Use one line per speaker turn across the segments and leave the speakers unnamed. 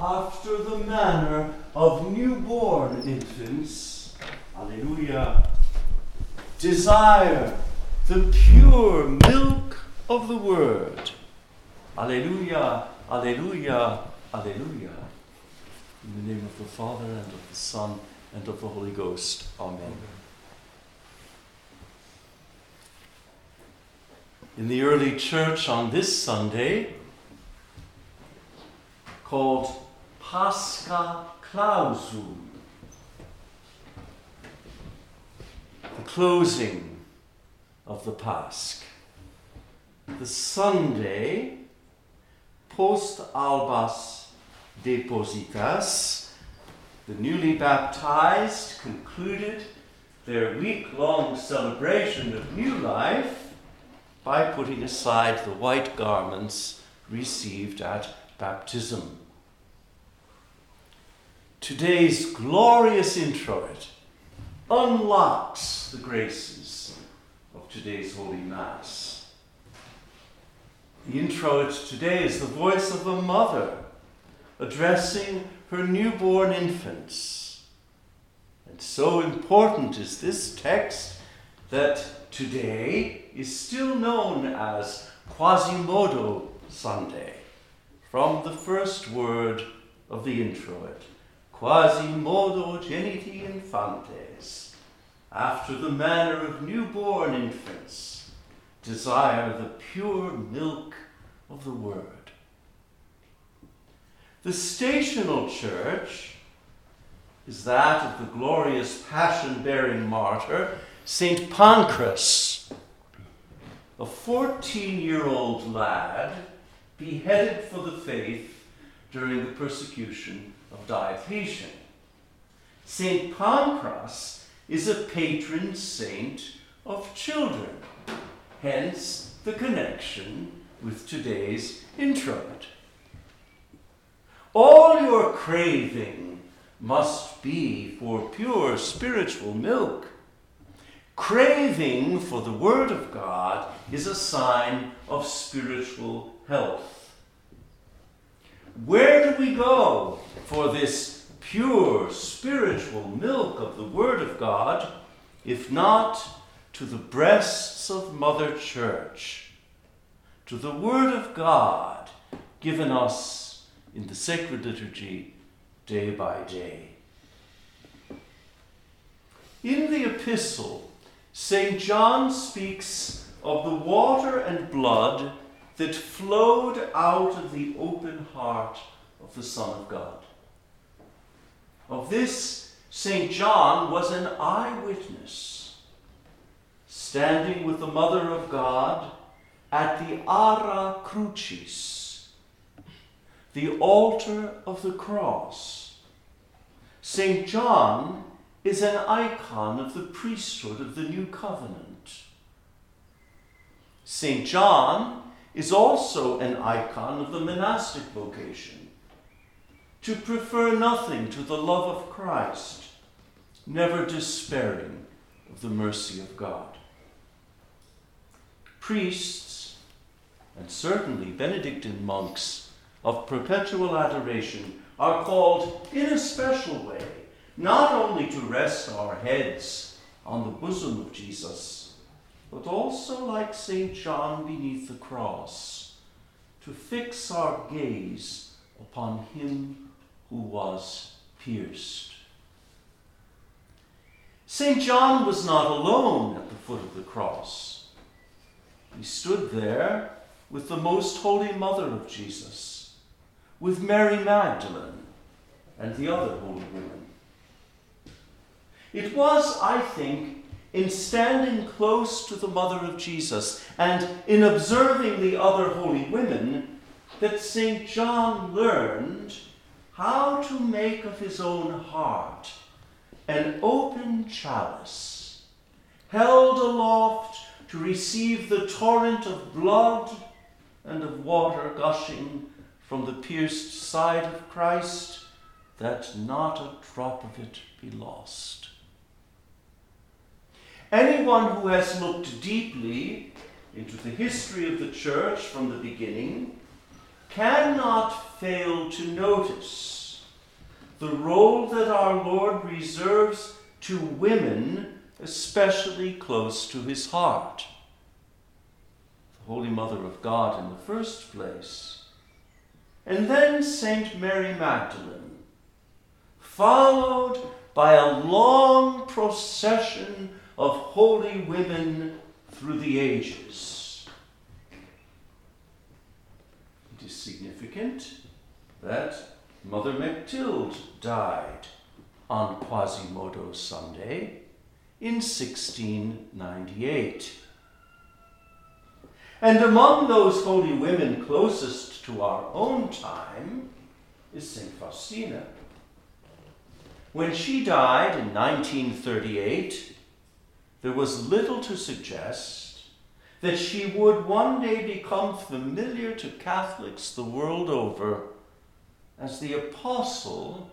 after the manner of newborn infants, Alleluia, desire the pure milk of the word. Alleluia, Alleluia, Alleluia. In the name of the Father, and of the Son, and of the Holy Ghost. Amen. In the early church on this Sunday, called Pascha Clausum, the closing of the Pasch. The Sunday post albas depositas, the newly baptized concluded their week long celebration of new life by putting aside the white garments received at baptism. Today's glorious introit unlocks the graces of today's Holy Mass. The introit today is the voice of a mother addressing her newborn infants. And so important is this text that today is still known as Quasimodo Sunday, from the first word of the introit, Quasimodo geniti infantes, after the manner of newborn infants, desire the pure milk of the word. The stational church is that of the glorious passion bearing martyr, St. Pancras, a 14 year old lad beheaded for the faith during the persecution of Diocletian. St. Pancras is a patron saint of children, hence the connection with today's introit. All your craving must be for pure spiritual milk. Craving for the Word of God is a sign of spiritual health. Where do we go for this pure spiritual milk of the Word of God, if not to the breasts of Mother Church, to the Word of God given us in the sacred liturgy day by day. In the epistle, St. John speaks of the water and blood that flowed out of the open heart of the Son of God. Of this, St. John was an eyewitness, standing with the Mother of God at the Ara Crucis the altar of the cross. St. John is an icon of the priesthood of the new covenant. St. John is also an icon of the monastic vocation to prefer nothing to the love of Christ, never despairing of the mercy of God. Priests, and certainly Benedictine monks, of perpetual adoration are called in a special way not only to rest our heads on the bosom of Jesus, but also, like St. John beneath the cross, to fix our gaze upon him who was pierced. St. John was not alone at the foot of the cross. He stood there with the most holy mother of Jesus with Mary Magdalene and the other holy women. It was, I think, in standing close to the mother of Jesus and in observing the other holy women that St. John learned how to make of his own heart an open chalice, held aloft to receive the torrent of blood and of water gushing from the pierced side of Christ, that not a drop of it be lost. Anyone who has looked deeply into the history of the church from the beginning cannot fail to notice the role that our Lord reserves to women, especially close to his heart. The Holy Mother of God in the first place, and then Saint Mary Magdalene, followed by a long procession of holy women through the ages. It is significant that Mother Mechtild died on Quasimodo Sunday in 1698. And among those holy women closest to our own time is St. Faustina. When she died in 1938, there was little to suggest that she would one day become familiar to Catholics the world over as the apostle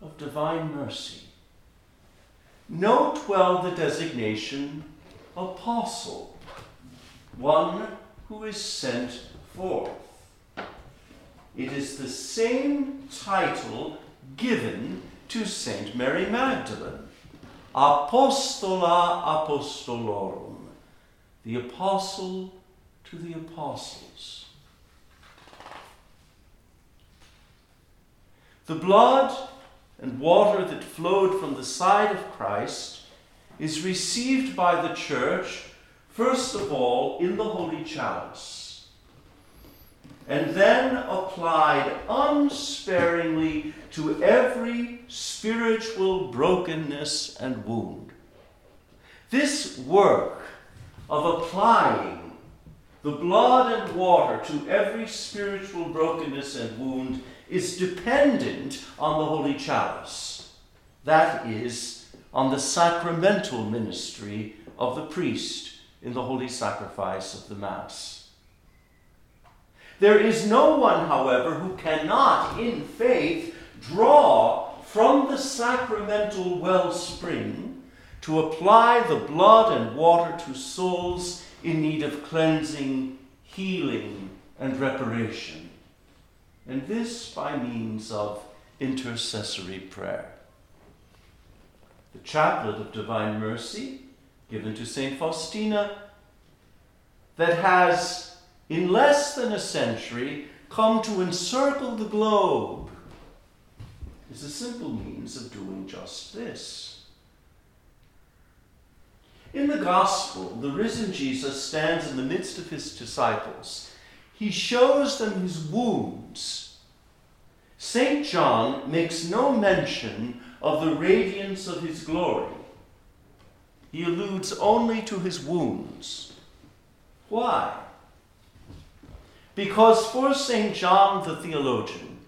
of divine mercy. Note well the designation apostle, one who is sent forth. It is the same title given to Saint Mary Magdalene, Apostola Apostolorum, the apostle to the apostles. The blood and water that flowed from the side of Christ is received by the church, first of all, in the holy chalice, and then applied unsparingly to every spiritual brokenness and wound. This work of applying the blood and water to every spiritual brokenness and wound is dependent on the holy chalice. That is, on the sacramental ministry of the priest in the holy sacrifice of the Mass. There is no one, however, who cannot, in faith, draw from the sacramental wellspring to apply the blood and water to souls in need of cleansing, healing, and reparation. And this by means of intercessory prayer. The chaplet of divine mercy, given to St. Faustina, that has, in less than a century, come to encircle the globe is a simple means of doing just this. In the Gospel, the risen Jesus stands in the midst of his disciples. He shows them his wounds. St. John makes no mention of the radiance of his glory. He alludes only to his wounds. Why? Because for St. John the theologian,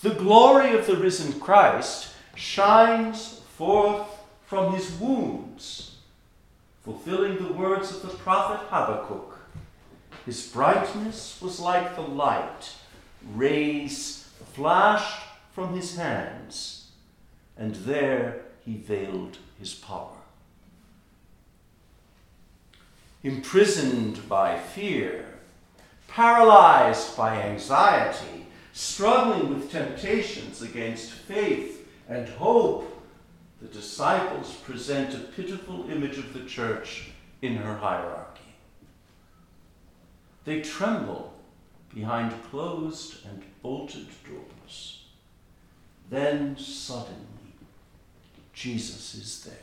the glory of the risen Christ shines forth from his wounds, fulfilling the words of the prophet Habakkuk. His brightness was like the light, rays flashed from his hands, and there he veiled his power. Imprisoned by fear, paralyzed by anxiety, struggling with temptations against faith and hope, the disciples present a pitiful image of the church in her hierarchy. They tremble behind closed and bolted doors. Then suddenly, Jesus is there.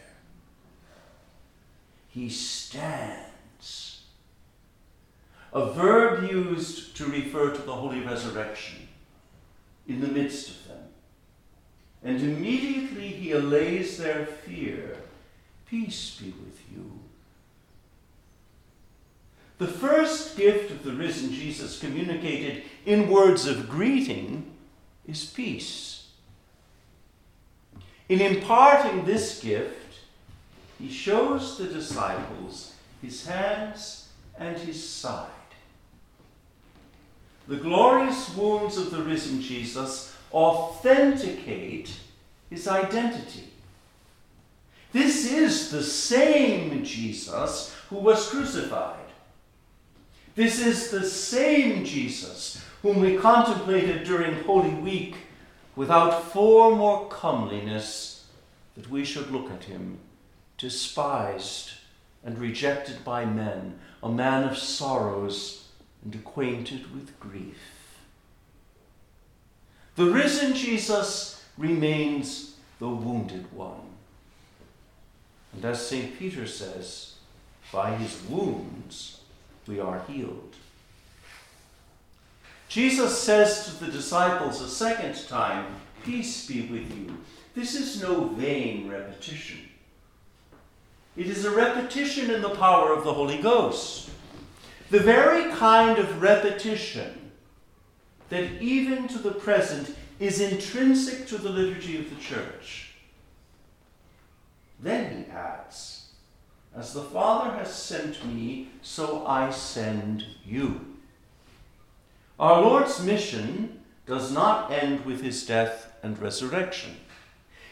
He stands. A verb used to refer to the holy resurrection in the midst of them. And immediately he allays their fear. Peace be with you. The first gift of the risen Jesus communicated in words of greeting is peace. In imparting this gift, he shows the disciples his hands and his side. The glorious wounds of the risen Jesus authenticate his identity. This is the same Jesus who was crucified. This is the same Jesus whom we contemplated during Holy Week, without form or comeliness, that we should look at him, despised and rejected by men, a man of sorrows and acquainted with grief. The risen Jesus remains the wounded one. And as St. Peter says, by his wounds we are healed. Jesus says to the disciples a second time, Peace be with you. This is no vain repetition. It is a repetition in the power of the Holy Ghost. The very kind of repetition that even to the present is intrinsic to the liturgy of the church. Then he adds, As the Father has sent me, so I send you. Our Lord's mission does not end with his death and resurrection.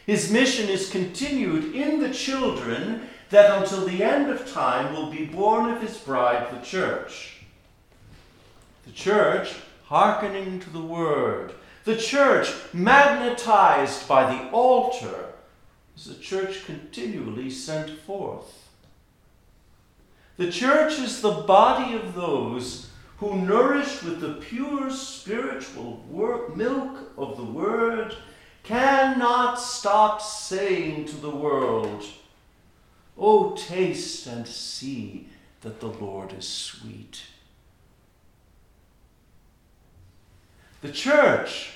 His mission is continued in the children that until the end of time will be born of his bride, the church. The church, hearkening to the word, the church, magnetized by the altar, is the church continually sent forth. The church is the body of those who, nourished with the pure spiritual milk of the Word, cannot stop saying to the world, Oh, taste and see that the Lord is sweet. The church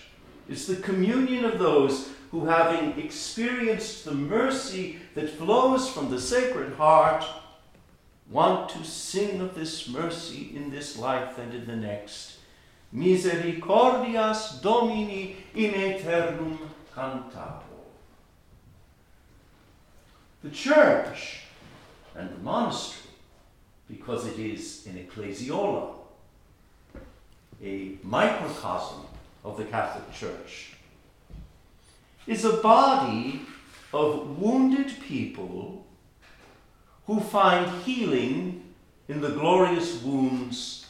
is the communion of those who, having experienced the mercy that flows from the Sacred Heart, want to sing of this mercy in this life and in the next. Misericordias Domini in aeternum cantabo. The church and the monastery, because it is an ecclesiola, a microcosm of the Catholic Church, is a body of wounded people who find healing in the glorious wounds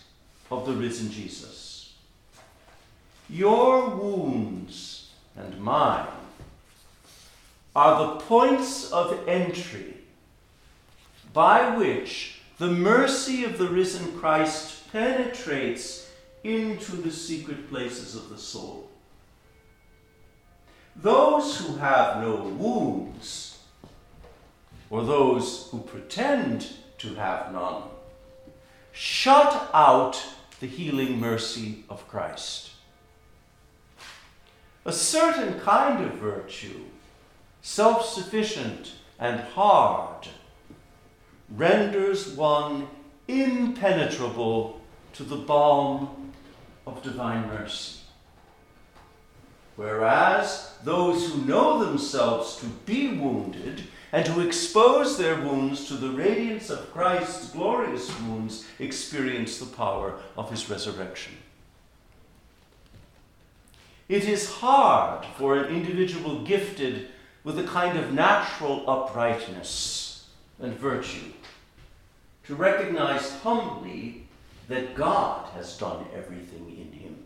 of the risen Jesus. Your wounds and mine are the points of entry by which the mercy of the risen Christ penetrates into the secret places of the soul. Those who have no wounds, or those who pretend to have none, shut out the healing mercy of Christ. A certain kind of virtue, self sufficient and hard, renders one impenetrable to the balm of divine mercy. Whereas those who know themselves to be wounded and who expose their wounds to the radiance of Christ's glorious wounds experience the power of his resurrection. It is hard for an individual gifted with a kind of natural uprightness and virtue to recognize humbly that God has done everything in him.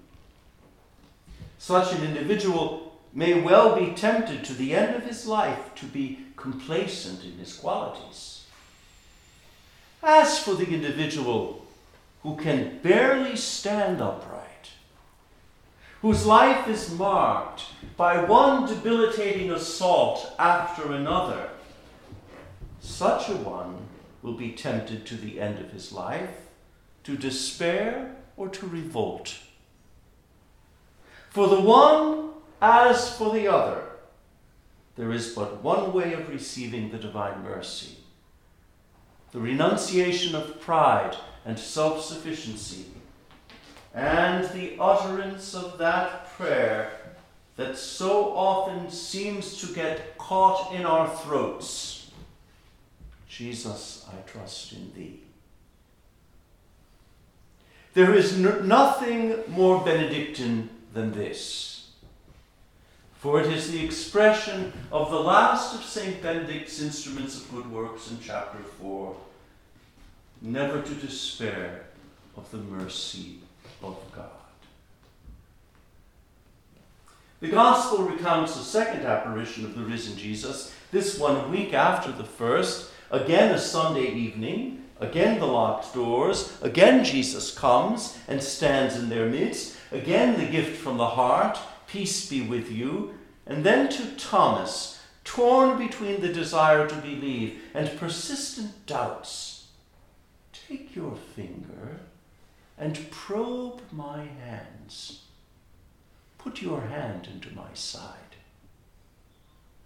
Such an individual may well be tempted to the end of his life to be complacent in his qualities. As for the individual who can barely stand upright, whose life is marked by one debilitating assault after another, such a one will be tempted to the end of his life to despair or to revolt. For the one as for the other, there is but one way of receiving the divine mercy the renunciation of pride and self sufficiency, and the utterance of that prayer that so often seems to get caught in our throats Jesus, I trust in thee. There is nothing more Benedictine than this, for it is the expression of the last of St. Benedict's instruments of good works in chapter 4 never to despair of the mercy of God. The Gospel recounts the second apparition of the risen Jesus, this one week after the first, again a Sunday evening, again the locked doors, again Jesus comes and stands in their midst, again the gift from the heart, peace be with you, and then to Thomas, torn between the desire to believe and persistent doubts. Take your finger and probe my hands. Put your hand into my side.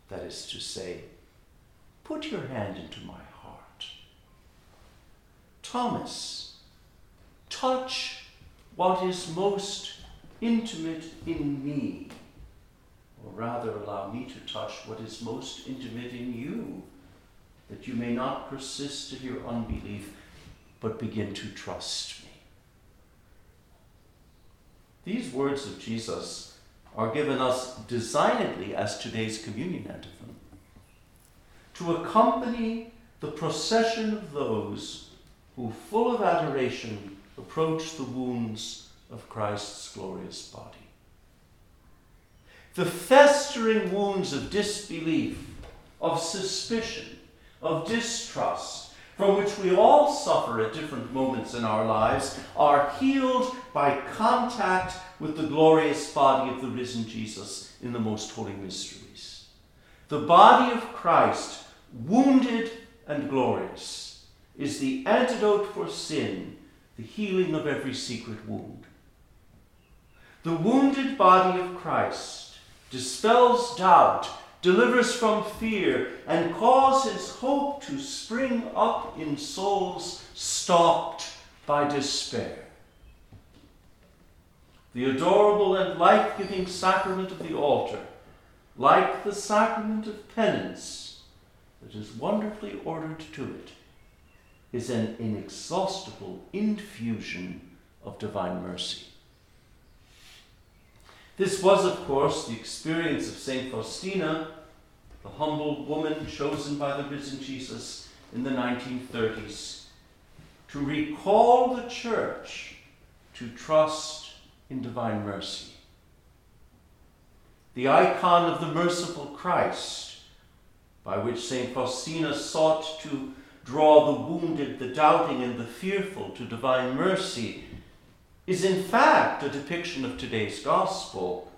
That is to say, put your hand into my heart. Thomas, touch what is most intimate in me, or rather allow me to touch what is most intimate in you, that you may not persist in your unbelief, but begin to trust me. These words of Jesus are given us designedly as today's communion antiphon to accompany the procession of those who, full of adoration, approach the wounds of Christ's glorious body. The festering wounds of disbelief, of suspicion, of distrust, from which we all suffer at different moments in our lives, are healed by contact with the glorious body of the risen Jesus in the most holy mysteries. The body of Christ, wounded and glorious, is the antidote for sin, the healing of every secret wound. The wounded body of Christ dispels doubt delivers from fear, and causes hope to spring up in souls stopped by despair. The adorable and life giving sacrament of the altar, like the sacrament of penance that is wonderfully ordered to it, is an inexhaustible infusion of divine mercy. This was, of course, the experience of St. Faustina, the humble woman chosen by the risen Jesus in the 1930s to recall the church to trust in divine mercy. The icon of the merciful Christ, by which St. Faustina sought to draw the wounded, the doubting, and the fearful to divine mercy, is in fact a depiction of today's gospel,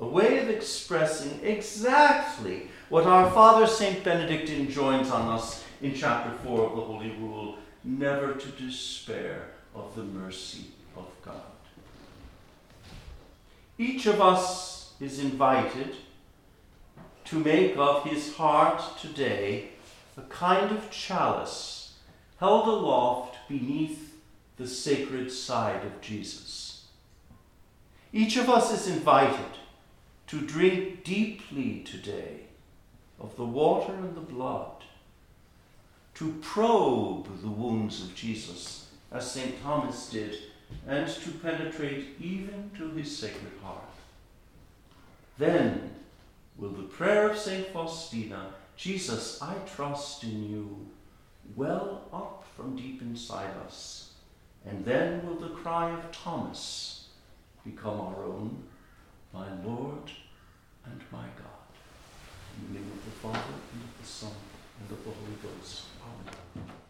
a way of expressing exactly what our Father St. Benedict enjoins on us in chapter 4 of the Holy Rule never to despair of the mercy of God. Each of us is invited to make of his heart today a kind of chalice held aloft beneath the sacred side of Jesus. Each of us is invited to drink deeply today of the water and the blood, to probe the wounds of Jesus, as St. Thomas did, and to penetrate even to his sacred heart. Then will the prayer of St. Faustina, Jesus, I trust in you, well up from deep inside us and then will the cry of Thomas become our own, my Lord and my God. In the name of the Father, and of the Son, and of the Holy Ghost. Amen.